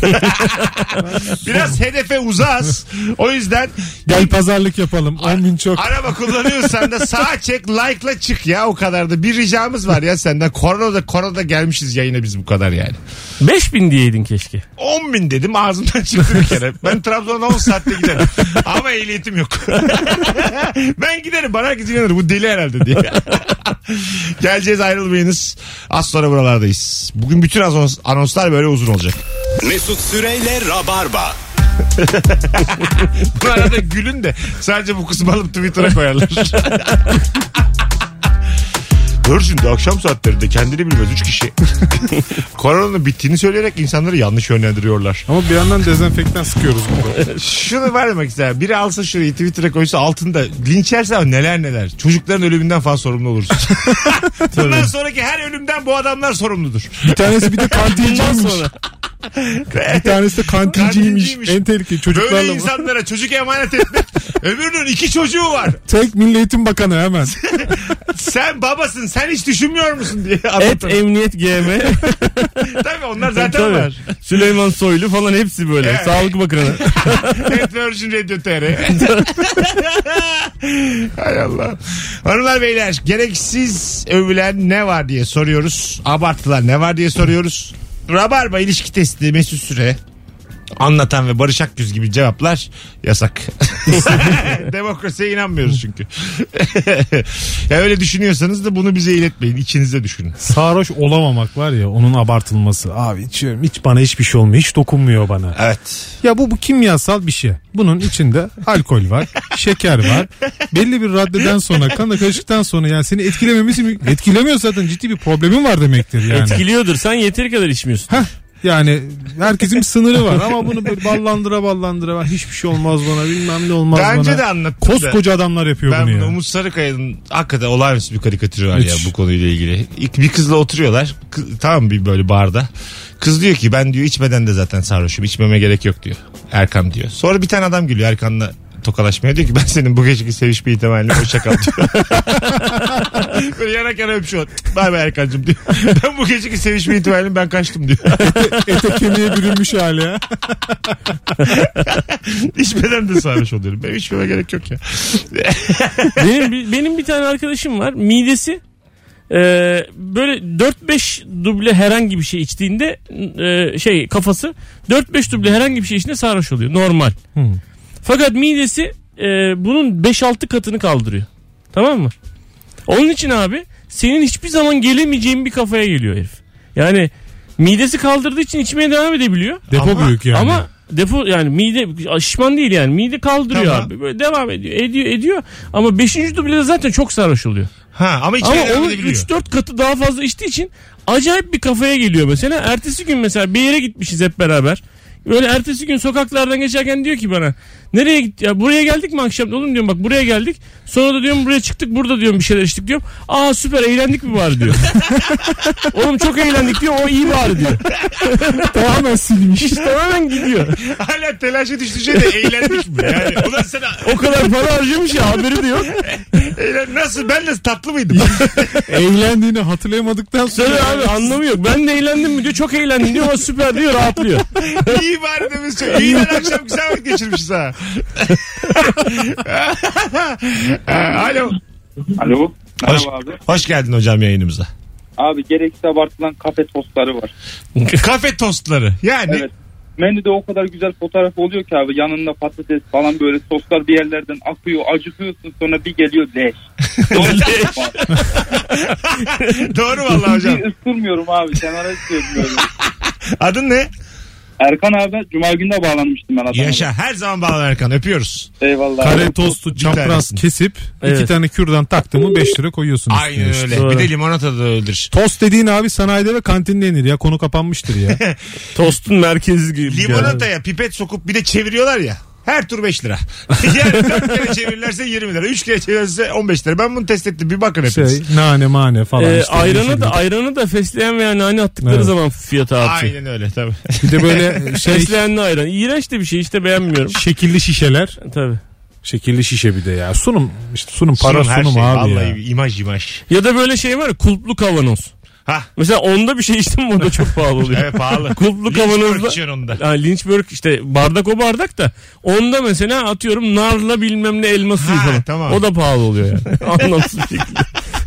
Biraz hedefe uzağız. O yüzden Gel pazarlık yapalım. 10 bin çok. Araba kullanıyorsan da sağa çek like'la çık ya o kadar da. Bir ricamız var ya senden. Koronada koronada gelmişiz yayına biz bu kadar yani. 5000 diyeydin keşke. 10 bin dedim ağzımdan çıktı bir kere. Ben Trabzon'a 10 saatte giderim. Ama ehliyetim yok. [LAUGHS] ben giderim bana herkes inanır bu deli herhalde diye. [LAUGHS] Geleceğiz ayrılmayınız. Az sonra buralardayız. Bugün bütün anons- anonslar böyle uzun olacak. Mesut Süreyle Rabarba. [LAUGHS] Bu arada gülün de sadece bu kısmı alıp Twitter'a koyarlar. [LAUGHS] Virgin'de akşam saatlerinde kendini bilmez 3 kişi [LAUGHS] koronanın bittiğini söyleyerek insanları yanlış yönlendiriyorlar. Ama bir yandan dezenfektan sıkıyoruz burada. [LAUGHS] Şunu var demek ister. Biri alsa şurayı Twitter'a koysa altında linç yerse ama neler neler. Çocukların ölümünden falan sorumlu olursun. [LAUGHS] Bundan sonraki her ölümden bu adamlar sorumludur. Bir tanesi bir de kantinciymiş. Bir tanesi de kantinciymiş. En tehlikeli Böyle çocuklarla mı? insanlara çocuk emanet etmek. Öbürünün iki çocuğu var. Tek Milli Eğitim Bakanı hemen. Sen babasın sen hiç düşünmüyor musun diye Et. Emniyet GM. [LAUGHS] Tabii onlar zaten Tabii. var. Süleyman Soylu falan hepsi böyle. Evet. Sağlık Bakanı. [LAUGHS] Evet Virgin Radio TR. [LAUGHS] Hay Allah. Hanımlar beyler gereksiz övülen ne var diye soruyoruz. Abartılar ne var diye soruyoruz. Rabarba ilişki testi Mesut Süre. Anlatan ve Barış Akgüz gibi cevaplar yasak. [LAUGHS] Demokrasiye inanmıyoruz çünkü. [LAUGHS] ya öyle düşünüyorsanız da bunu bize iletmeyin. İçinizde düşünün. Sarhoş olamamak var ya onun abartılması. Abi içiyorum hiç bana hiçbir şey olmuyor. Hiç dokunmuyor bana. Evet. Ya bu bu kimyasal bir şey. Bunun içinde alkol var, [LAUGHS] şeker var. Belli bir raddeden sonra kanla karıştıktan sonra yani seni etkilememesi mi? Etkilemiyor zaten ciddi bir problemin var demektir yani. Etkiliyordur. Sen yeteri kadar içmiyorsun. Heh, yani herkesin bir sınırı var ama bunu böyle ballandıra ballandıra "Ben hiçbir şey olmaz bana bilmem ne olmaz Daha bana. önce de anlattım da. Koskoca adamlar yapıyor Ben bunu ya. Umut Sarıkaya'nın hakikaten olağanüstü bir karikatürü var ya Hiç. bu konuyla ilgili. İlk bir kızla oturuyorlar. Kız, tamam bir böyle barda. Kız diyor ki ben diyor içmeden de zaten sarhoşum. içmeme gerek yok diyor. Erkan diyor. Sonra bir tane adam geliyor Erkan'la tokalaşmaya diyor ki ben senin bu geceki sevişme ihtimalini hoşça kal diyor. [LAUGHS] Böyle yanak yana öpüşüyor. Bay bay Erkan'cığım diyor. [LAUGHS] Ben bu geceki sevişme ihtimalini ben kaçtım diyor. Ete kemiğe bürünmüş hali ya. [LAUGHS] İçmeden de sarhoş oluyorum. Ben içmeme gerek yok ya. benim, bir- benim bir tane arkadaşım var. Midesi e, böyle 4-5 duble herhangi bir şey içtiğinde e, şey kafası 4-5 duble herhangi bir şey içtiğinde sarhoş oluyor. Normal. Hmm. Fakat midesi e, bunun 5-6 katını kaldırıyor. Tamam mı? Onun için abi senin hiçbir zaman gelemeyeceğin bir kafaya geliyor herif. Yani midesi kaldırdığı için içmeye devam edebiliyor. Depo Ama- büyük yani. Ama depo yani mide şişman değil yani mide kaldırıyor Tamam. abi. Böyle devam ediyor ediyor ediyor ama 5. dublede zaten çok sarhoş oluyor. Ha, ama içmeye Ama devam onun edebiliyor. 3-4 katı daha fazla içtiği için acayip bir kafaya geliyor mesela. Ertesi gün mesela bir yere gitmişiz hep beraber. Böyle ertesi gün sokaklardan geçerken diyor ki bana nereye git ya buraya geldik mi akşam oğlum diyorum bak buraya geldik. Sonra da diyorum buraya çıktık burada diyorum bir şeyler içtik diyorum. Aa süper eğlendik mi bari diyor. [LAUGHS] oğlum çok eğlendik diyor o iyi bari diyor. [LAUGHS] Tamamen silmiş. İş tamamen gidiyor. Hala telaşa düştü şey de eğlendik mi? Yani ulan sen O kadar para harcamış ya haberi de yok. eğlen, nasıl ben de tatlı mıydım? [LAUGHS] Eğlendiğini hatırlayamadıktan sonra. Tabii abi anlamı yok. Ben de eğlendim mi diyor çok eğlendim diyor ama süper diyor rahatlıyor. İyi bari demiş. çok. İyi lan akşam güzel vakit geçirmişiz ha. [LAUGHS] Alo. Alo. Hoş, Merhaba abi. hoş geldin hocam yayınımıza. Abi gereksiz abartılan kafe tostları var. [LAUGHS] Kafe tostları. Yani Evet. Menüde o kadar güzel fotoğraf oluyor ki abi yanında patates falan böyle soslar bir yerlerden akıyor acıkıyorsun sonra bir geliyor leş. [LAUGHS] doğru vallahi hocam. Bir ısırmıyorum abi kenara söylüyorum. Adın ne? Erkan abi Cuma günde bağlanmıştım ben adama. Yaşa. Her zaman bağlan Erkan. Öpüyoruz. Eyvallah. Kare tostu çapraz kesip iki Evet. tane kürdan taktı mı 5 lira koyuyorsun üstüne Aynen işte. öyle. Bir de limonata da öldür. Tost dediğin abi sanayide ve kantinde yenir ya konu kapanmıştır ya. [LAUGHS] Tostun merkezi gibi. Limonataya pipet sokup bir de çeviriyorlar ya. Her tur 5 lira. [LAUGHS] yani 4 kere çevirirlerse 20 lira. 3 kere çevirirse 15 lira. Ben bunu test ettim. Bir bakın hepiniz. şey nane mane falan Ee, işte. ayranı da ayranı da fesleğen veya nane attıkları Evet. zaman fiyatı artıyor. Aynen öyle tabii. [LAUGHS] Bir de böyle [LAUGHS] şey Fesleğenli ayran. İğrenç de bir şey işte beğenmiyorum. şekilli şişeler. Tabii. Şekilli şişe bir de ya. Sunum işte sunum para Sunum her sunum şey. abi Vallahi ya. imaj imaj. Ya da böyle şey var ya kulplu kavanoz. Ha. Mesela onda bir şey içtim mi o da çok pahalı oluyor. [LAUGHS] Evet pahalı. Kulplu Lynchburg kavanozda. içiyorsun onda. Lynchburg işte bardak o bardak da onda mesela atıyorum narla bilmem ne elma suyu falan. tamam. O da pahalı oluyor yani. [LAUGHS] Anlamsız bir şekilde.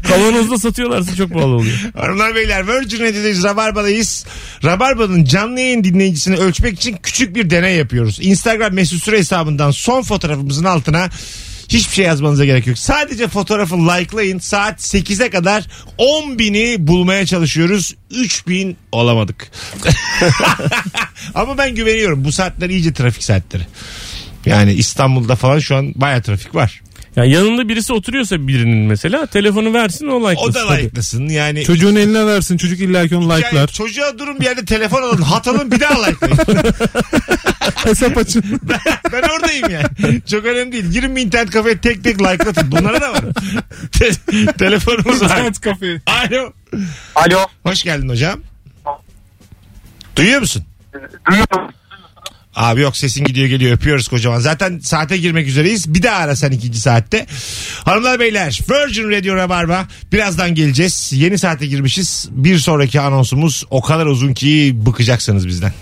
Kavanozda satıyorlarsa çok pahalı oluyor. Hanımlar beyler Virgin Radio'dayız Rabarba'dayız. Rabarba'nın canlı yayın dinleyicisini ölçmek için küçük bir deney yapıyoruz. Instagram mesut süre hesabından son fotoğrafımızın altına hiçbir şey yazmanıza gerek yok. Sadece fotoğrafı likelayın. Saat 8'e kadar 10 bini bulmaya çalışıyoruz. 3 bin olamadık. [LAUGHS] Ama ben güveniyorum. Bu saatler iyice trafik saatleri. Yani İstanbul'da falan şu an baya trafik var. Ya yanında birisi oturuyorsa birinin mesela telefonu versin o like. O da like'lasın. Yani Çocuğun eline versin çocuk illaki onu Yani like'lar. çocuğa durun bir yerde telefon alın, hat alın bir daha likelayın. [LAUGHS] Hesap açın. [LAUGHS] ben oradayım yani. Çok önemli değil. Girin bir internet kafeye tek tek likelatın. Bunlara da var. Te- telefonumuz var. İnternet kafe. Alo. Alo. Hoş geldin hocam. Duyuyor musun? Abi yok sesin gidiyor geliyor öpüyoruz kocaman. Zaten saate girmek üzereyiz. Bir daha ara sen ikinci saatte. Hanımlar beyler Virgin Radio Rabarba. Birazdan geleceğiz. Yeni saate girmişiz. Bir sonraki anonsumuz o kadar uzun ki bıkacaksınız bizden.